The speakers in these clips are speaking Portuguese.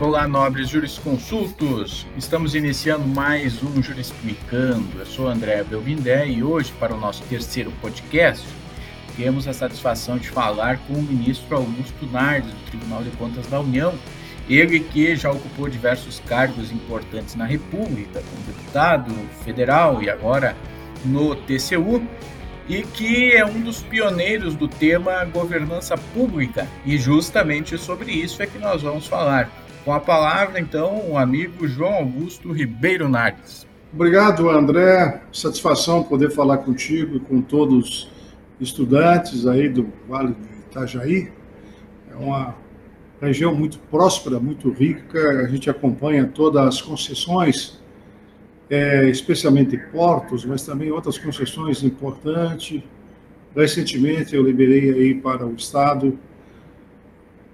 Olá, nobres jurisconsultos! Estamos iniciando mais um Jurisplicando. Eu sou André Belvindé e hoje, para o nosso terceiro podcast, temos a satisfação de falar com o ministro Augusto Nardes, do Tribunal de Contas da União. Ele que já ocupou diversos cargos importantes na República, como deputado federal e agora no TCU, e que é um dos pioneiros do tema governança pública, e justamente sobre isso é que nós vamos falar. Com a palavra, então, o amigo João Augusto Ribeiro Nardes. Obrigado, André. Satisfação poder falar contigo e com todos os estudantes aí do Vale do Itajaí. É uma região muito próspera, muito rica. A gente acompanha todas as concessões, é, especialmente portos, mas também outras concessões importantes. Recentemente eu liberei aí para o Estado,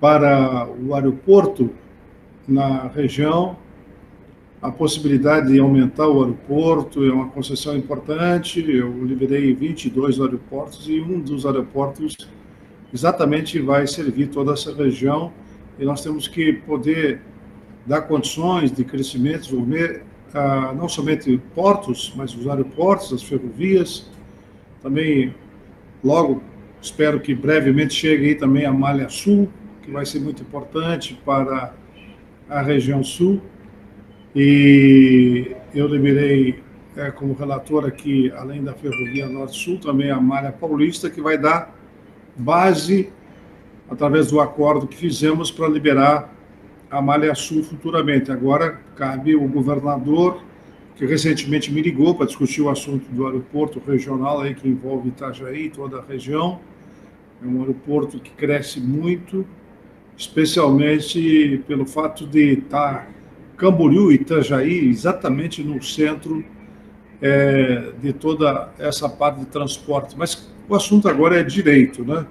para o aeroporto na região, a possibilidade de aumentar o aeroporto é uma concessão importante. Eu liberei 22 aeroportos e um dos aeroportos exatamente vai servir toda essa região e nós temos que poder dar condições de crescimento, desenvolver ah, não somente portos, mas os aeroportos, as ferrovias. Também, logo, espero que brevemente chegue aí também a Malha Sul, que vai ser muito importante para a região sul e eu liberei é, como relator aqui, além da Ferrovia Norte-Sul, também a Malha Paulista, que vai dar base, através do acordo que fizemos, para liberar a Malha Sul futuramente. Agora, cabe o governador, que recentemente me ligou para discutir o assunto do aeroporto regional, aí, que envolve Itajaí e toda a região. É um aeroporto que cresce muito, especialmente pelo fato de estar Camboriú e Itajaí exatamente no centro é, de toda essa parte de transporte. Mas o assunto agora é direito, né?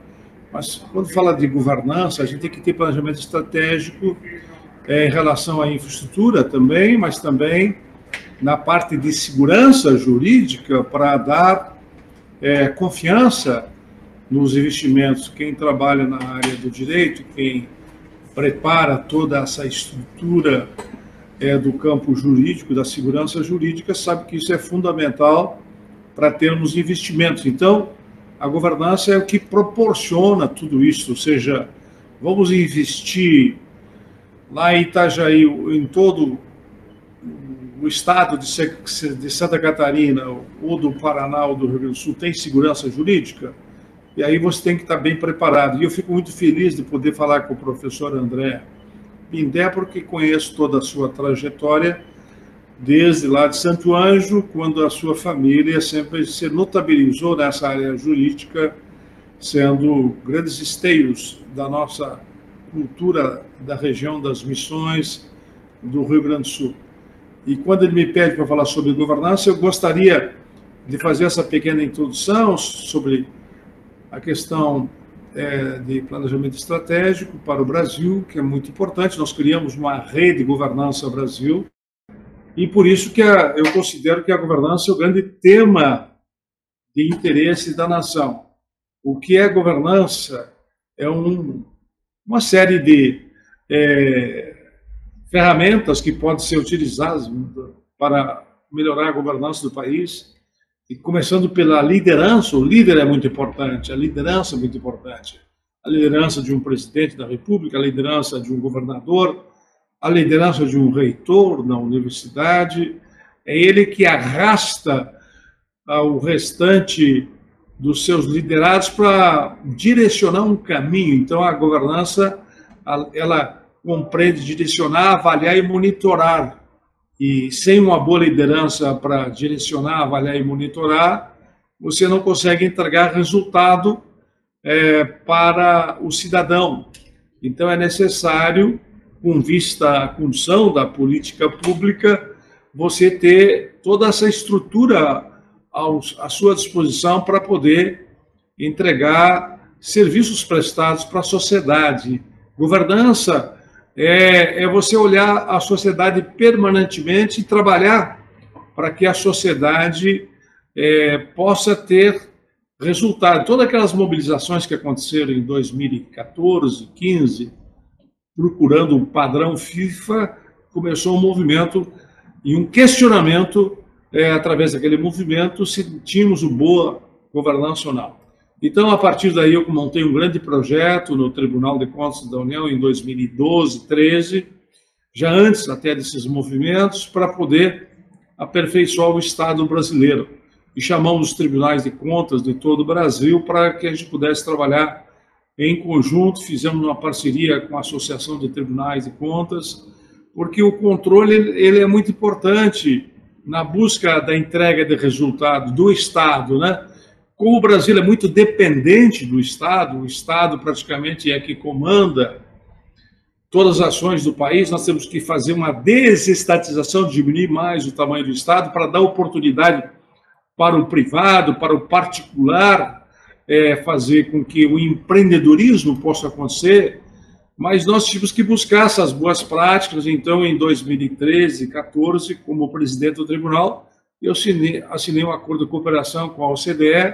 Mas quando fala de governança, a gente tem que ter planejamento estratégico é, em relação à infraestrutura também, mas também na parte de segurança jurídica para dar é, confiança nos investimentos. Quem trabalha na área do direito, quem prepara toda essa estrutura é, do campo jurídico, da segurança jurídica, sabe que isso é fundamental para termos investimentos. Então, a governança é o que proporciona tudo isso, ou seja, vamos investir lá em Itajaí, em todo o estado de Santa Catarina, ou do Paraná, ou do Rio Grande do Sul, tem segurança jurídica? E aí você tem que estar bem preparado. E eu fico muito feliz de poder falar com o professor André Pindé, porque conheço toda a sua trajetória, desde lá de Santo Anjo, quando a sua família sempre se notabilizou nessa área jurídica, sendo grandes esteios da nossa cultura da região das missões do Rio Grande do Sul. E quando ele me pede para falar sobre governança, eu gostaria de fazer essa pequena introdução sobre a questão é, de planejamento estratégico para o Brasil, que é muito importante. Nós criamos uma rede de governança Brasil, e por isso que a, eu considero que a governança é o grande tema de interesse da nação. O que é governança é um, uma série de é, ferramentas que podem ser utilizadas para melhorar a governança do país, e começando pela liderança, o líder é muito importante, a liderança é muito importante. A liderança de um presidente da República, a liderança de um governador, a liderança de um reitor na universidade, é ele que arrasta o restante dos seus liderados para direcionar um caminho. Então, a governança, ela compreende direcionar, avaliar e monitorar e sem uma boa liderança para direcionar, avaliar e monitorar, você não consegue entregar resultado é, para o cidadão. Então, é necessário, com vista à condução da política pública, você ter toda essa estrutura aos, à sua disposição para poder entregar serviços prestados para a sociedade. Governança é, é você olhar a sociedade permanentemente e trabalhar para que a sociedade é, possa ter resultado. Todas aquelas mobilizações que aconteceram em 2014, 15, procurando o padrão FIFA, começou um movimento e um questionamento é, através daquele movimento se tínhamos uma boa governança nacional. Então, a partir daí, eu montei um grande projeto no Tribunal de Contas da União em 2012, 13, já antes até desses movimentos, para poder aperfeiçoar o Estado brasileiro. E chamamos os tribunais de contas de todo o Brasil para que a gente pudesse trabalhar em conjunto, fizemos uma parceria com a Associação de Tribunais de Contas, porque o controle ele é muito importante na busca da entrega de resultado do Estado, né? Como o Brasil é muito dependente do Estado, o Estado praticamente é que comanda todas as ações do país, nós temos que fazer uma desestatização, diminuir mais o tamanho do Estado para dar oportunidade para o privado, para o particular, é, fazer com que o empreendedorismo possa acontecer, mas nós tivemos que buscar essas boas práticas. Então, em 2013, 14, como presidente do tribunal, eu assinei, assinei um acordo de cooperação com a OCDE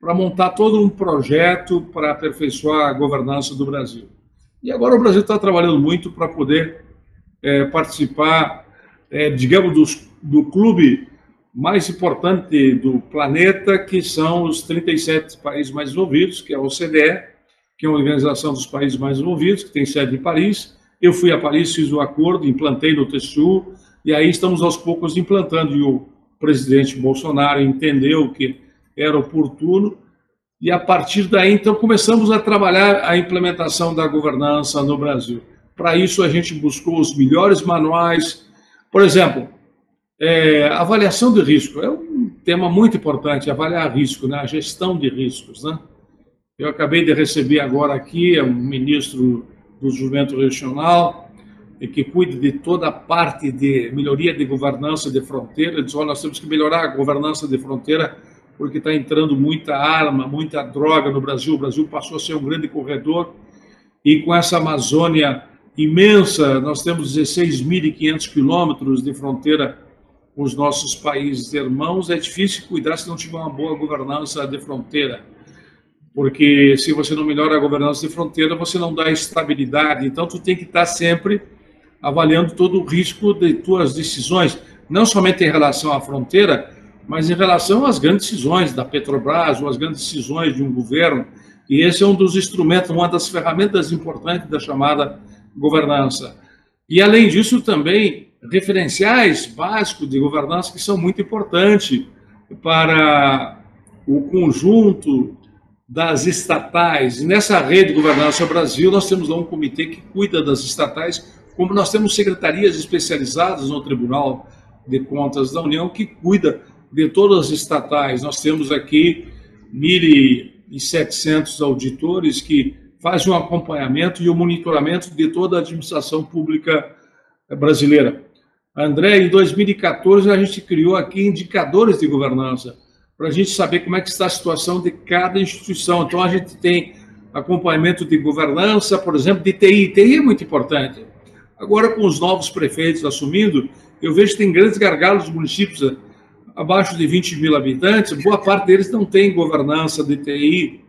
para montar todo um projeto para aperfeiçoar a governança do Brasil. E agora o Brasil está trabalhando muito para poder é, participar, é, digamos, do, do clube mais importante do planeta, que são os 37 países mais desenvolvidos, que é a OCDE, que é uma organização dos países mais desenvolvidos, que tem sede em Paris. Eu fui a Paris, fiz o acordo, implantei no TSU, e aí estamos aos poucos implantando. E o presidente Bolsonaro entendeu que era oportuno, e a partir daí, então, começamos a trabalhar a implementação da governança no Brasil. Para isso, a gente buscou os melhores manuais. Por exemplo, é, avaliação de risco é um tema muito importante, avaliar risco, né? a gestão de riscos. Né? Eu acabei de receber agora aqui um ministro do Desenvolvimento Regional, que cuida de toda a parte de melhoria de governança de fronteira. Diz: olha, nós temos que melhorar a governança de fronteira porque está entrando muita arma, muita droga no Brasil. O Brasil passou a ser um grande corredor e com essa Amazônia imensa, nós temos 16.500 quilômetros de fronteira com os nossos países irmãos, é difícil cuidar se não tiver uma boa governança de fronteira. Porque se você não melhora a governança de fronteira, você não dá estabilidade. Então, tu tem que estar sempre avaliando todo o risco de tuas decisões, não somente em relação à fronteira, mas em relação às grandes decisões da Petrobras ou às grandes decisões de um governo. E esse é um dos instrumentos, uma das ferramentas importantes da chamada governança. E, além disso, também referenciais básicos de governança que são muito importantes para o conjunto das estatais. nessa rede Governança Brasil, nós temos lá um comitê que cuida das estatais, como nós temos secretarias especializadas no Tribunal de Contas da União que cuida de todas as estatais. Nós temos aqui 1.700 auditores que fazem um acompanhamento e o um monitoramento de toda a administração pública brasileira. André, em 2014 a gente criou aqui indicadores de governança para a gente saber como é que está a situação de cada instituição. Então a gente tem acompanhamento de governança, por exemplo, de TI. TI é muito importante. Agora com os novos prefeitos assumindo, eu vejo que tem grandes gargalos municípios abaixo de 20 mil habitantes, boa parte deles não tem governança de TI.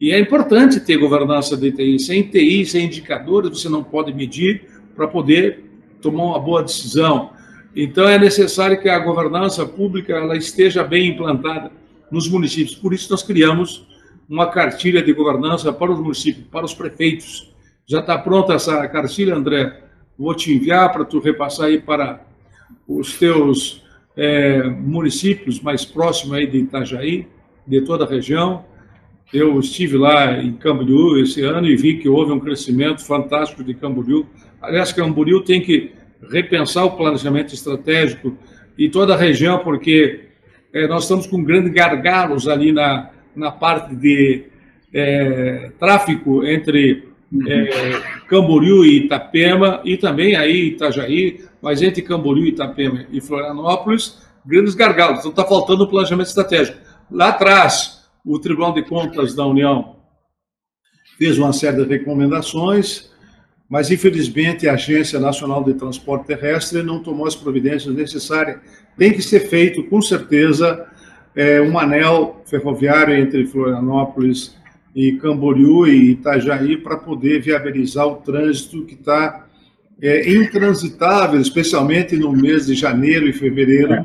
E é importante ter governança de TI. Sem TI, sem indicadores, você não pode medir para poder tomar uma boa decisão. Então, é necessário que a governança pública ela esteja bem implantada nos municípios. Por isso, nós criamos uma cartilha de governança para os municípios, para os prefeitos. Já está pronta essa cartilha, André? Vou te enviar para tu repassar aí para os teus é, municípios mais próximos aí de Itajaí, de toda a região. Eu estive lá em Camboriú esse ano e vi que houve um crescimento fantástico de Camboriú. Aliás, Camboriú tem que repensar o planejamento estratégico e toda a região, porque é, nós estamos com grandes gargalos ali na, na parte de é, tráfico entre é, Camboriú e Itapema, e também aí Itajaí, mas entre Camboriú, Itapema e Florianópolis, grandes gargalos. Então está faltando o planejamento estratégico. Lá atrás, o Tribunal de Contas da União fez uma série de recomendações, mas infelizmente a Agência Nacional de Transporte Terrestre não tomou as providências necessárias. Tem que ser feito, com certeza, é, um anel ferroviário entre Florianópolis e Camboriú e Itajaí para poder viabilizar o trânsito que está é, intransitável, especialmente no mês de janeiro e fevereiro,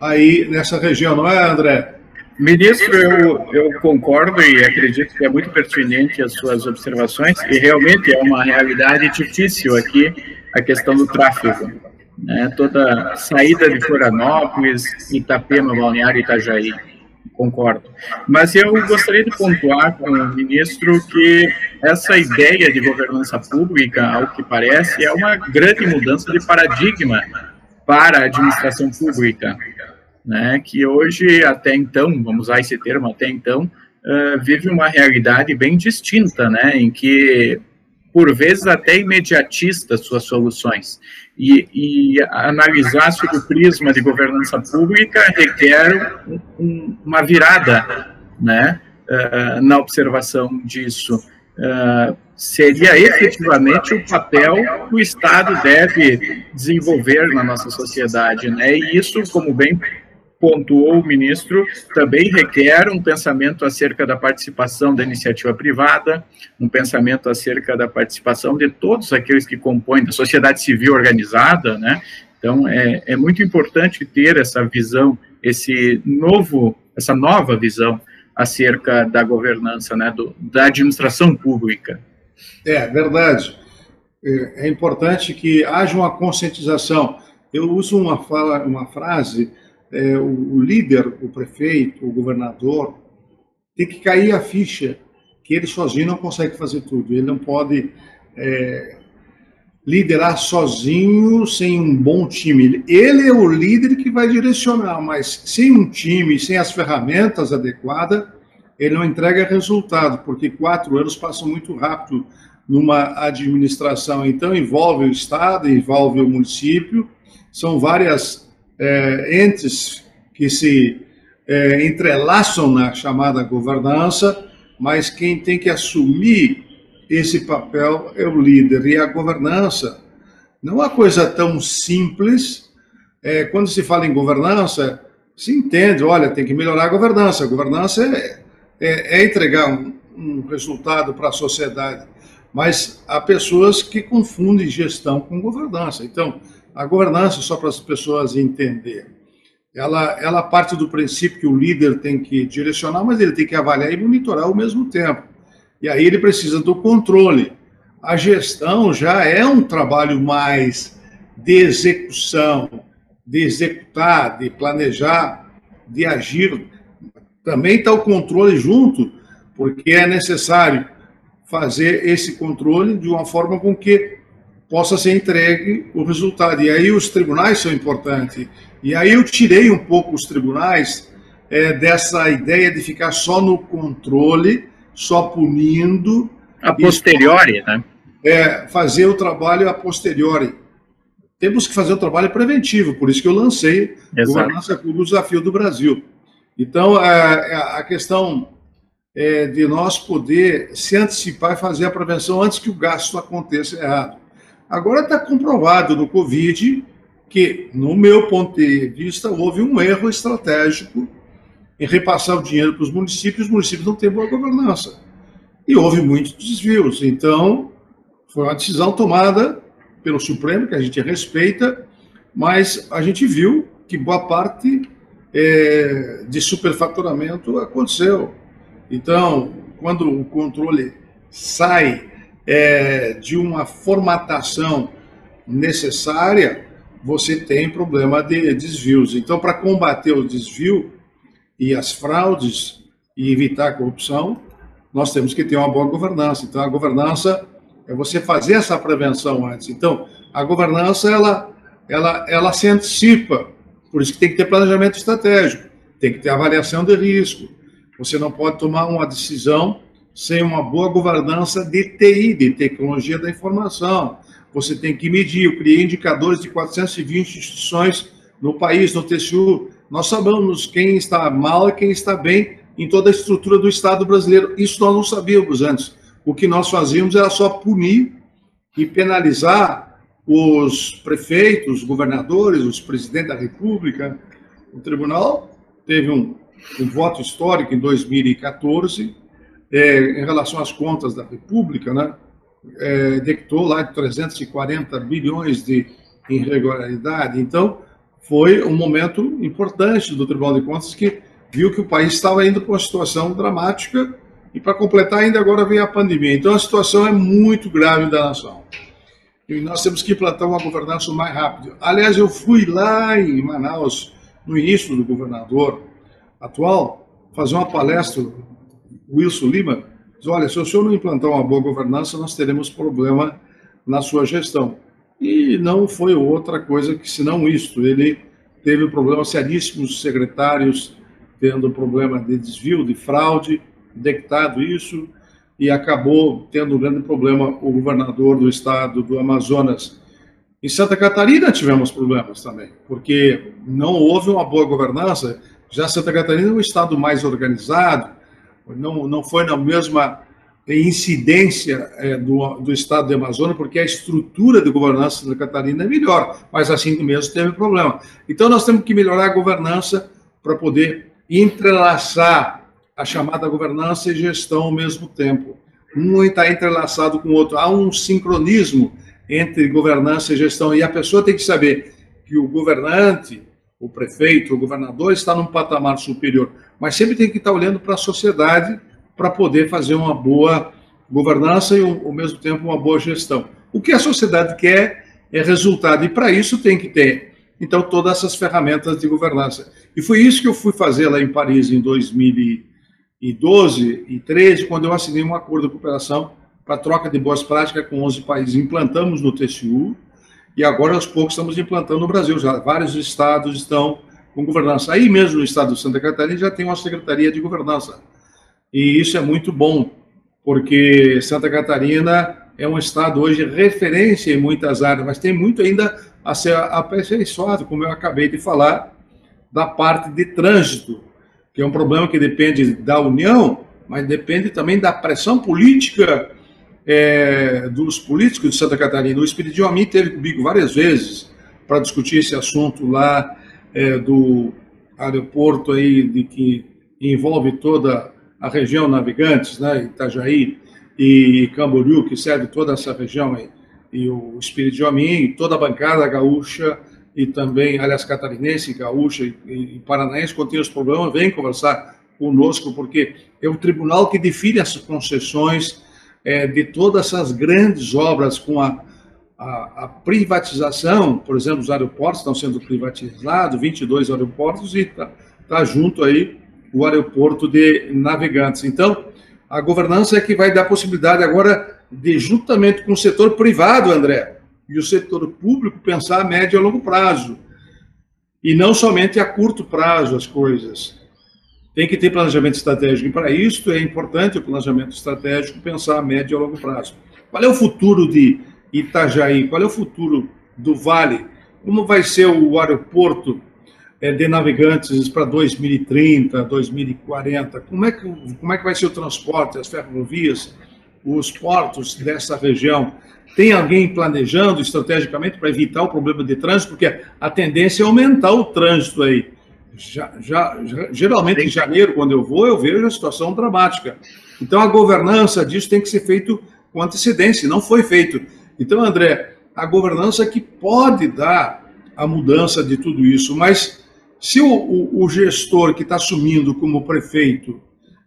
aí nessa região, não é, André? Ministro, eu, eu concordo e acredito que é muito pertinente as suas observações, e realmente é uma realidade difícil aqui a questão do tráfego. Né? Toda saída de Florianópolis, Itapema, Balneário Itajaí concordo. Mas eu gostaria de pontuar com o ministro que essa ideia de governança pública, ao que parece, é uma grande mudança de paradigma para a administração pública, né? que hoje, até então, vamos usar esse termo, até então, uh, vive uma realidade bem distinta, né? em que por vezes até imediatista suas soluções. E, e analisar sob o prisma de governança pública requer um, uma virada né, uh, na observação disso. Uh, seria efetivamente o papel que o Estado deve desenvolver na nossa sociedade. Né? E isso, como bem pontuou o ministro, também requer um pensamento acerca da participação da iniciativa privada, um pensamento acerca da participação de todos aqueles que compõem a sociedade civil organizada, né? Então, é, é muito importante ter essa visão, esse novo, essa nova visão acerca da governança, né, do, da administração pública. É verdade. É, é importante que haja uma conscientização. Eu uso uma fala, uma frase é, o, o líder, o prefeito, o governador, tem que cair a ficha que ele sozinho não consegue fazer tudo. Ele não pode é, liderar sozinho sem um bom time. Ele é o líder que vai direcionar, mas sem um time, sem as ferramentas adequadas, ele não entrega resultado, porque quatro anos passam muito rápido numa administração. Então, envolve o Estado, envolve o município, são várias é, entes que se é, entrelaçam na chamada governança, mas quem tem que assumir esse papel é o líder. E a governança não é uma coisa tão simples. É, quando se fala em governança, se entende, olha, tem que melhorar a governança. A governança é, é, é entregar um, um resultado para a sociedade. Mas há pessoas que confundem gestão com governança. Então, a governança, só para as pessoas entenderem, ela, ela parte do princípio que o líder tem que direcionar, mas ele tem que avaliar e monitorar ao mesmo tempo. E aí ele precisa do controle. A gestão já é um trabalho mais de execução, de executar, de planejar, de agir. Também está o controle junto, porque é necessário fazer esse controle de uma forma com que possa ser entregue o resultado. E aí os tribunais são importantes. E aí eu tirei um pouco os tribunais é, dessa ideia de ficar só no controle, só punindo. A posteriori, e, né? É, fazer o trabalho a posteriori. Temos que fazer o trabalho preventivo, por isso que eu lancei Exato. Governança o Desafio do Brasil. Então, a, é, é, a questão é de nós poder se antecipar e fazer a prevenção antes que o gasto aconteça errado. Agora está comprovado no Covid que, no meu ponto de vista, houve um erro estratégico em repassar o dinheiro para os municípios, os municípios não têm boa governança. E houve muitos desvios. Então, foi uma decisão tomada pelo Supremo, que a gente respeita, mas a gente viu que boa parte é, de superfaturamento aconteceu. Então, quando o controle sai é, de uma formatação necessária, você tem problema de desvios. Então, para combater o desvio e as fraudes e evitar a corrupção, nós temos que ter uma boa governança. Então, a governança é você fazer essa prevenção antes. Então, a governança ela, ela, ela se antecipa. Por isso que tem que ter planejamento estratégico, tem que ter avaliação de risco. Você não pode tomar uma decisão sem uma boa governança de TI, de tecnologia da informação. Você tem que medir. Eu criei indicadores de 420 instituições no país, no TCU. Nós sabemos quem está mal e quem está bem em toda a estrutura do Estado brasileiro. Isso nós não sabíamos antes. O que nós fazíamos era só punir e penalizar os prefeitos, os governadores, os presidentes da República. O tribunal teve um, um voto histórico em 2014 é, em relação às contas da República, né, é, detectou lá de 340 bilhões de irregularidade. Então, foi um momento importante do Tribunal de Contas que viu que o país estava indo para uma situação dramática e, para completar, ainda agora vem a pandemia. Então, a situação é muito grave da nação. E nós temos que implantar uma governança mais rápida. Aliás, eu fui lá em Manaus, no início do governador atual, fazer uma palestra, Wilson Lima, diz, olha, se o senhor não implantar uma boa governança, nós teremos problema na sua gestão. E não foi outra coisa que senão isto. Ele teve problemas seríssimos, secretários tendo problema de desvio, de fraude, detectado isso, e acabou tendo um grande problema o governador do estado do Amazonas. Em Santa Catarina tivemos problemas também, porque não houve uma boa governança. Já Santa Catarina é um estado mais organizado, não, não foi na mesma incidência é, do, do estado de Amazonas, porque a estrutura de governança Santa Catarina é melhor, mas assim mesmo teve problema. Então nós temos que melhorar a governança para poder entrelaçar a chamada governança e gestão ao mesmo tempo. Um está entrelaçado com o outro. Há um sincronismo entre governança e gestão. E a pessoa tem que saber que o governante, o prefeito, o governador está num patamar superior, mas sempre tem que estar olhando para a sociedade para poder fazer uma boa governança e, ao mesmo tempo, uma boa gestão. O que a sociedade quer é resultado, e para isso tem que ter, então, todas essas ferramentas de governança. E foi isso que eu fui fazer lá em Paris em 2000 e 12 e 13, quando eu assinei um acordo de cooperação para troca de boas práticas com 11 países. Implantamos no TCU e agora, aos poucos, estamos implantando no Brasil. Já vários estados estão com governança. Aí mesmo no estado de Santa Catarina já tem uma secretaria de governança. E isso é muito bom, porque Santa Catarina é um estado hoje referência em muitas áreas, mas tem muito ainda a ser aperfeiçoado, como eu acabei de falar, da parte de trânsito que é um problema que depende da União, mas depende também da pressão política é, dos políticos de Santa Catarina. O Espírito Amin teve comigo várias vezes para discutir esse assunto lá é, do aeroporto aí de que envolve toda a região Navegantes, né, Itajaí e Camboriú, que serve toda essa região aí. E o Espírito Amin, toda a bancada gaúcha e também, aliás, catarinense, gaúcha e, e paranaense, quando tem os problemas, vem conversar conosco, porque é o tribunal que define as concessões é, de todas essas grandes obras com a, a, a, privatização, por exemplo, os aeroportos estão sendo privatizados, 22 aeroportos, e está tá junto aí o aeroporto de Navegantes. Então, a governança é que vai dar possibilidade agora de, juntamente com o setor privado, André, e o setor público pensar a médio e a longo prazo. E não somente a curto prazo as coisas. Tem que ter planejamento estratégico. E para isso é importante o planejamento estratégico pensar a médio e longo prazo. Qual é o futuro de Itajaí? Qual é o futuro do Vale? Como vai ser o aeroporto eh, de navegantes para 2030, 2040? Como é, que, como é que vai ser o transporte, as ferrovias, os portos dessa região? Tem alguém planejando estrategicamente para evitar o problema de trânsito? Porque a tendência é aumentar o trânsito aí. Já, já, geralmente em janeiro, quando eu vou, eu vejo a situação dramática. Então a governança disso tem que ser feito com antecedência, não foi feito. Então, André, a governança que pode dar a mudança de tudo isso, mas se o, o, o gestor que está assumindo como prefeito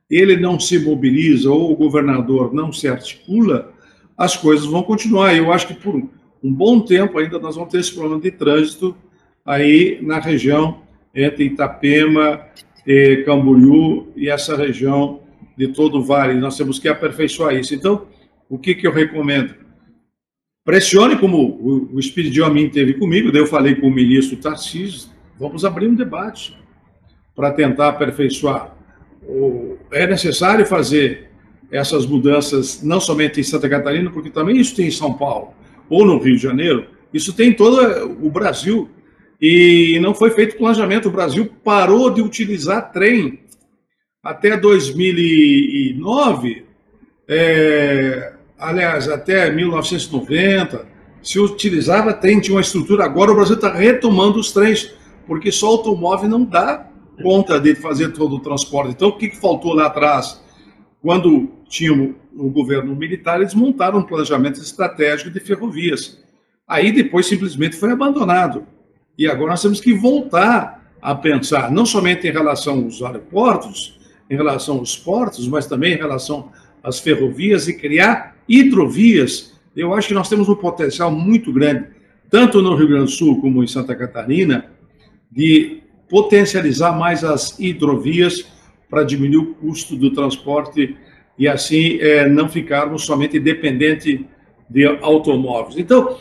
ele não se mobiliza ou o governador não se articula, as coisas vão continuar. Eu acho que por um bom tempo ainda nós vamos ter esse problema de trânsito aí na região entre Itapema, e Camboriú e essa região de todo o vale. Nós temos que aperfeiçoar isso. Então, o que, que eu recomendo? Pressione, como o, o Espírito de teve comigo, daí eu falei com o ministro Tarcísio, vamos abrir um debate para tentar aperfeiçoar. É necessário fazer essas mudanças, não somente em Santa Catarina, porque também isso tem em São Paulo, ou no Rio de Janeiro, isso tem em todo o Brasil. E não foi feito planejamento. O Brasil parou de utilizar trem até 2009, é, aliás, até 1990, se utilizava trem, tinha uma estrutura. Agora o Brasil está retomando os trens, porque só o automóvel não dá conta de fazer todo o transporte. Então, o que, que faltou lá atrás? quando tinham o governo militar, eles montaram um planejamento estratégico de ferrovias. Aí depois simplesmente foi abandonado. E agora nós temos que voltar a pensar, não somente em relação aos aeroportos, em relação aos portos, mas também em relação às ferrovias e criar hidrovias. Eu acho que nós temos um potencial muito grande, tanto no Rio Grande do Sul como em Santa Catarina, de potencializar mais as hidrovias para diminuir o custo do transporte e assim é, não ficarmos somente dependente de automóveis. Então,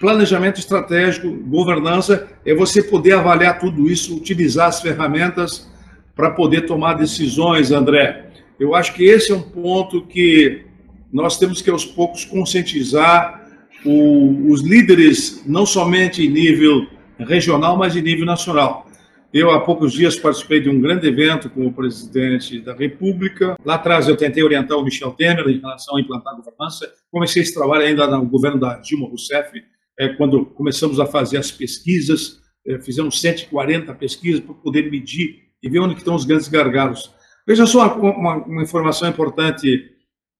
planejamento estratégico, governança, é você poder avaliar tudo isso, utilizar as ferramentas para poder tomar decisões, André. Eu acho que esse é um ponto que nós temos que aos poucos conscientizar o, os líderes, não somente em nível regional, mas em nível nacional. Eu, há poucos dias, participei de um grande evento com o presidente da República. Lá atrás, eu tentei orientar o Michel Temer em relação a implantar a governança. Comecei esse trabalho ainda no governo da Dilma Rousseff, é, quando começamos a fazer as pesquisas. É, fizemos 140 pesquisas para poder medir e ver onde estão os grandes gargalos. Veja só uma, uma, uma informação importante,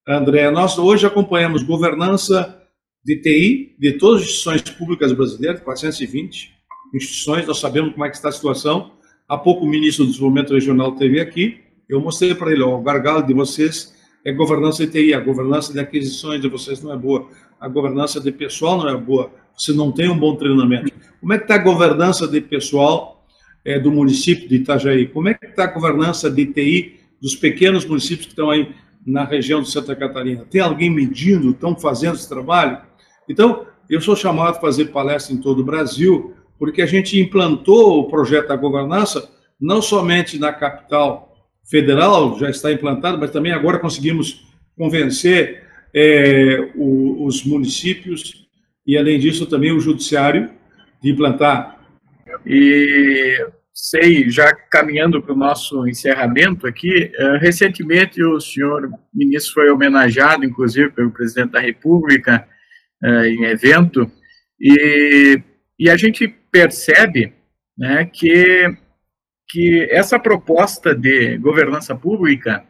André. Nós hoje acompanhamos governança de TI de todas as instituições públicas brasileiras, 420 instituições, nós sabemos como é que está a situação. Há pouco o ministro do Desenvolvimento Regional esteve aqui, eu mostrei para ele, ó, o gargalo de vocês é governança de TI, a governança de aquisições de vocês não é boa, a governança de pessoal não é boa, você não tem um bom treinamento. Como é que está a governança de pessoal é, do município de Itajaí? Como é que está a governança de TI dos pequenos municípios que estão aí na região de Santa Catarina? Tem alguém medindo, estão fazendo esse trabalho? Então, eu sou chamado a fazer palestra em todo o Brasil, porque a gente implantou o projeto da governança não somente na capital federal, já está implantado, mas também agora conseguimos convencer é, o, os municípios e, além disso, também o judiciário de implantar. E sei, já caminhando para o nosso encerramento aqui, é, recentemente o senhor ministro foi homenageado, inclusive, pelo presidente da República, é, em evento, e, e a gente percebe né, que, que essa proposta de governança pública,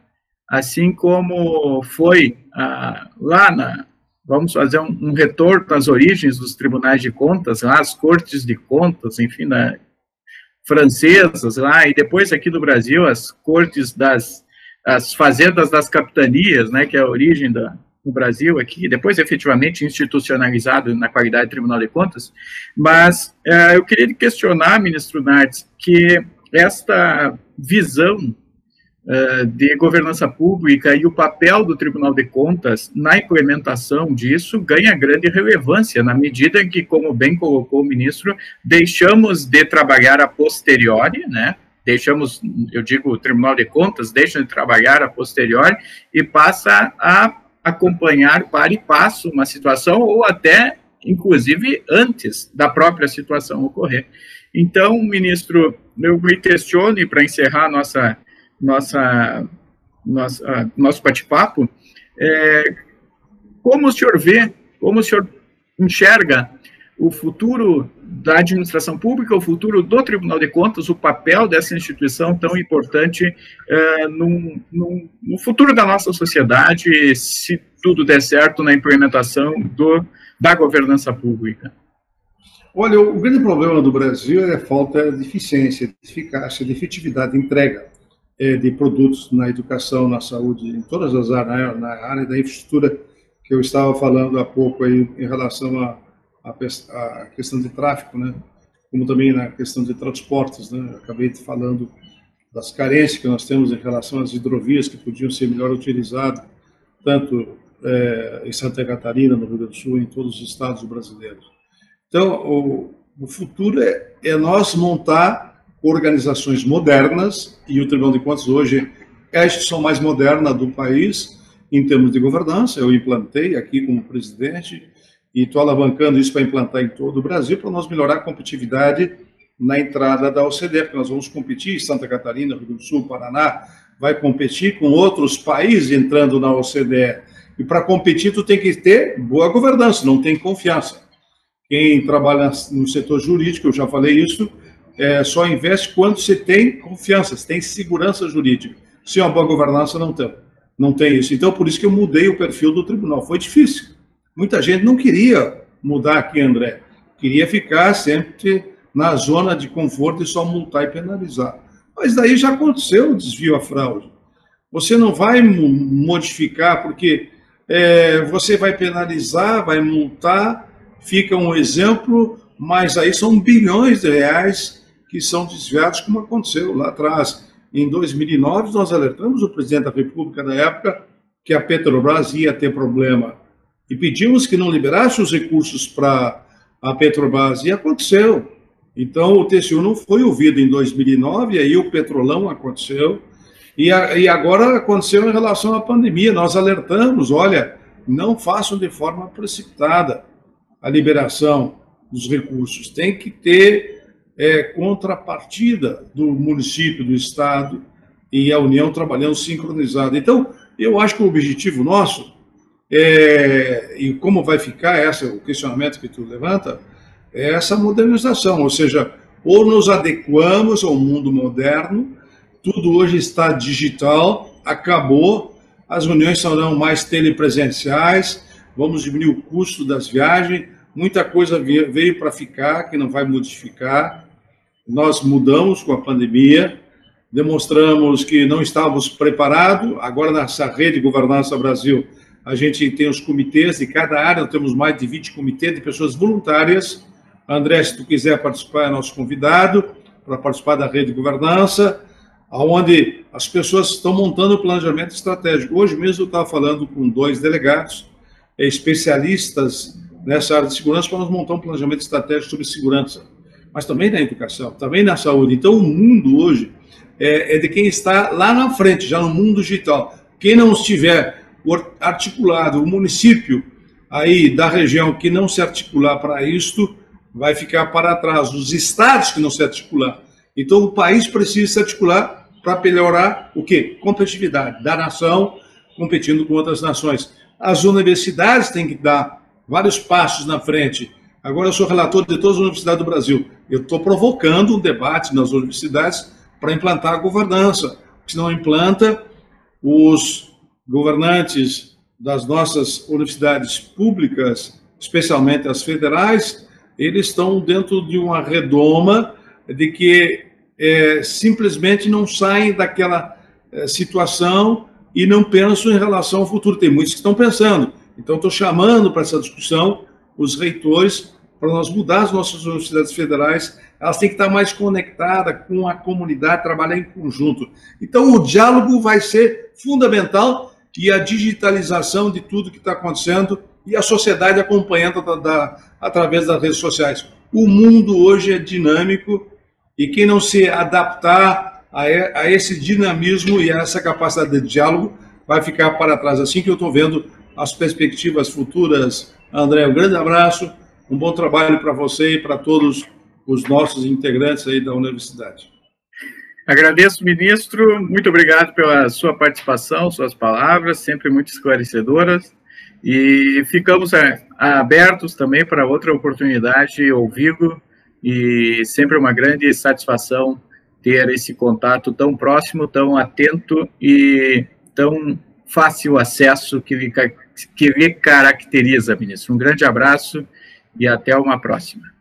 assim como foi ah, lá na. Vamos fazer um, um, retorno às origens dos tribunais de contas, lá, as cortes de contas, enfim, na, francesas lá, e depois aqui no Brasil, as cortes das as fazendas das capitanias, né, que é a origem da, no Brasil aqui, depois efetivamente institucionalizado na qualidade de Tribunal de Contas, mas é, eu queria questionar, ministro Nardes, que esta visão de governança pública e o papel do Tribunal de Contas na implementação disso ganha grande relevância, na medida em que, como bem colocou o ministro, deixamos de trabalhar a posteriori, né, deixamos, eu digo, o Tribunal de Contas deixa de trabalhar a posteriori e passa a acompanhar para e passo uma situação ou até, inclusive, antes da própria situação ocorrer. Então, ministro, eu me questione para encerrar nossa, nossa, nossa, nosso bate-papo, é, como o senhor vê, como o senhor enxerga o futuro da administração pública, o futuro do Tribunal de Contas, o papel dessa instituição tão importante é, no, no, no, futuro da nossa sociedade, se tudo der certo na implementação do, da governança pública? Olha, o grande problema do Brasil é a falta de eficiência, de eficácia, de efetividade de entrega de produtos na educação, na saúde, em todas as áreas, na área da infraestrutura que eu estava falando há pouco aí em relação a questão de tráfego, né? como também na questão de transportes. Né? Acabei falando das carências que nós temos em relação às hidrovias que podiam ser melhor utilizadas, tanto é, em Santa Catarina, no Rio Grande do Sul, em todos os estados brasileiros. Então, o, o futuro é, é nós montar organizações modernas, e o Tribunal de Contas hoje é a instituição mais moderna do país em termos de governança. Eu implantei aqui como presidente, e estou alavancando isso para implantar em todo o Brasil, para nós melhorar a competitividade na entrada da OCDE, porque nós vamos competir, Santa Catarina, Rio Grande do Sul, Paraná, vai competir com outros países entrando na OCDE. E para competir, tu tem que ter boa governança, não tem confiança. Quem trabalha no setor jurídico, eu já falei isso, é, só investe quando você tem confiança, você tem segurança jurídica. Sem uma boa governança, não tem. não tem isso. Então, por isso que eu mudei o perfil do tribunal. Foi difícil. Muita gente não queria mudar aqui, André. Queria ficar sempre na zona de conforto e só multar e penalizar. Mas daí já aconteceu o desvio a fraude. Você não vai modificar, porque é, você vai penalizar, vai multar, fica um exemplo, mas aí são bilhões de reais que são desviados, como aconteceu lá atrás. Em 2009, nós alertamos o presidente da República na época que a Petrobras ia ter problema e pedimos que não liberasse os recursos para a Petrobras e aconteceu. Então o TCU não foi ouvido em 2009, aí o petrolão aconteceu e, a, e agora aconteceu em relação à pandemia. Nós alertamos, olha, não façam de forma precipitada a liberação dos recursos. Tem que ter é, contrapartida do município, do estado e a União trabalhando sincronizado. Então, eu acho que o objetivo nosso é, e como vai ficar essa o questionamento que tu levanta é essa modernização, ou seja, ou nos adequamos ao mundo moderno, tudo hoje está digital, acabou, as reuniões serão mais telepresenciais, vamos diminuir o custo das viagens, muita coisa veio para ficar, que não vai modificar. Nós mudamos com a pandemia, demonstramos que não estávamos preparados, agora nessa rede Governança Brasil, a gente tem os comitês de cada área, nós temos mais de 20 comitês de pessoas voluntárias. André, se tu quiser participar, é nosso convidado para participar da rede de governança, onde as pessoas estão montando o planejamento estratégico. Hoje mesmo eu estava falando com dois delegados, especialistas nessa área de segurança, para nós montar um planejamento estratégico sobre segurança, mas também na educação, também na saúde. Então, o mundo hoje é, é de quem está lá na frente, já no mundo digital. Quem não estiver articulado, o município aí da região que não se articular para isto, vai ficar para trás. Os estados que não se articular. Então, o país precisa se articular para melhorar o quê? Competitividade da nação competindo com outras nações. As universidades têm que dar vários passos na frente. Agora, eu sou relator de todas as universidades do Brasil. Eu estou provocando um debate nas universidades para implantar a governança. Se não implanta, os governantes das nossas universidades públicas, especialmente as federais, eles estão dentro de uma redoma de que é, simplesmente não saem daquela é, situação e não pensam em relação ao futuro. Tem muitos que estão pensando. Então, estou chamando para essa discussão os reitores para nós mudar as nossas universidades federais. Elas têm que estar mais conectadas com a comunidade, trabalhar em conjunto. Então, o diálogo vai ser fundamental e a digitalização de tudo que está acontecendo e a sociedade acompanhando da, da, através das redes sociais. O mundo hoje é dinâmico e quem não se adaptar a, a esse dinamismo e a essa capacidade de diálogo vai ficar para trás. Assim que eu estou vendo as perspectivas futuras, André, um grande abraço, um bom trabalho para você e para todos os nossos integrantes aí da universidade. Agradeço, ministro. Muito obrigado pela sua participação, suas palavras, sempre muito esclarecedoras. E ficamos é, abertos também para outra oportunidade ao vivo. E sempre uma grande satisfação ter esse contato tão próximo, tão atento e tão fácil acesso que lhe, que lhe caracteriza, ministro. Um grande abraço e até uma próxima.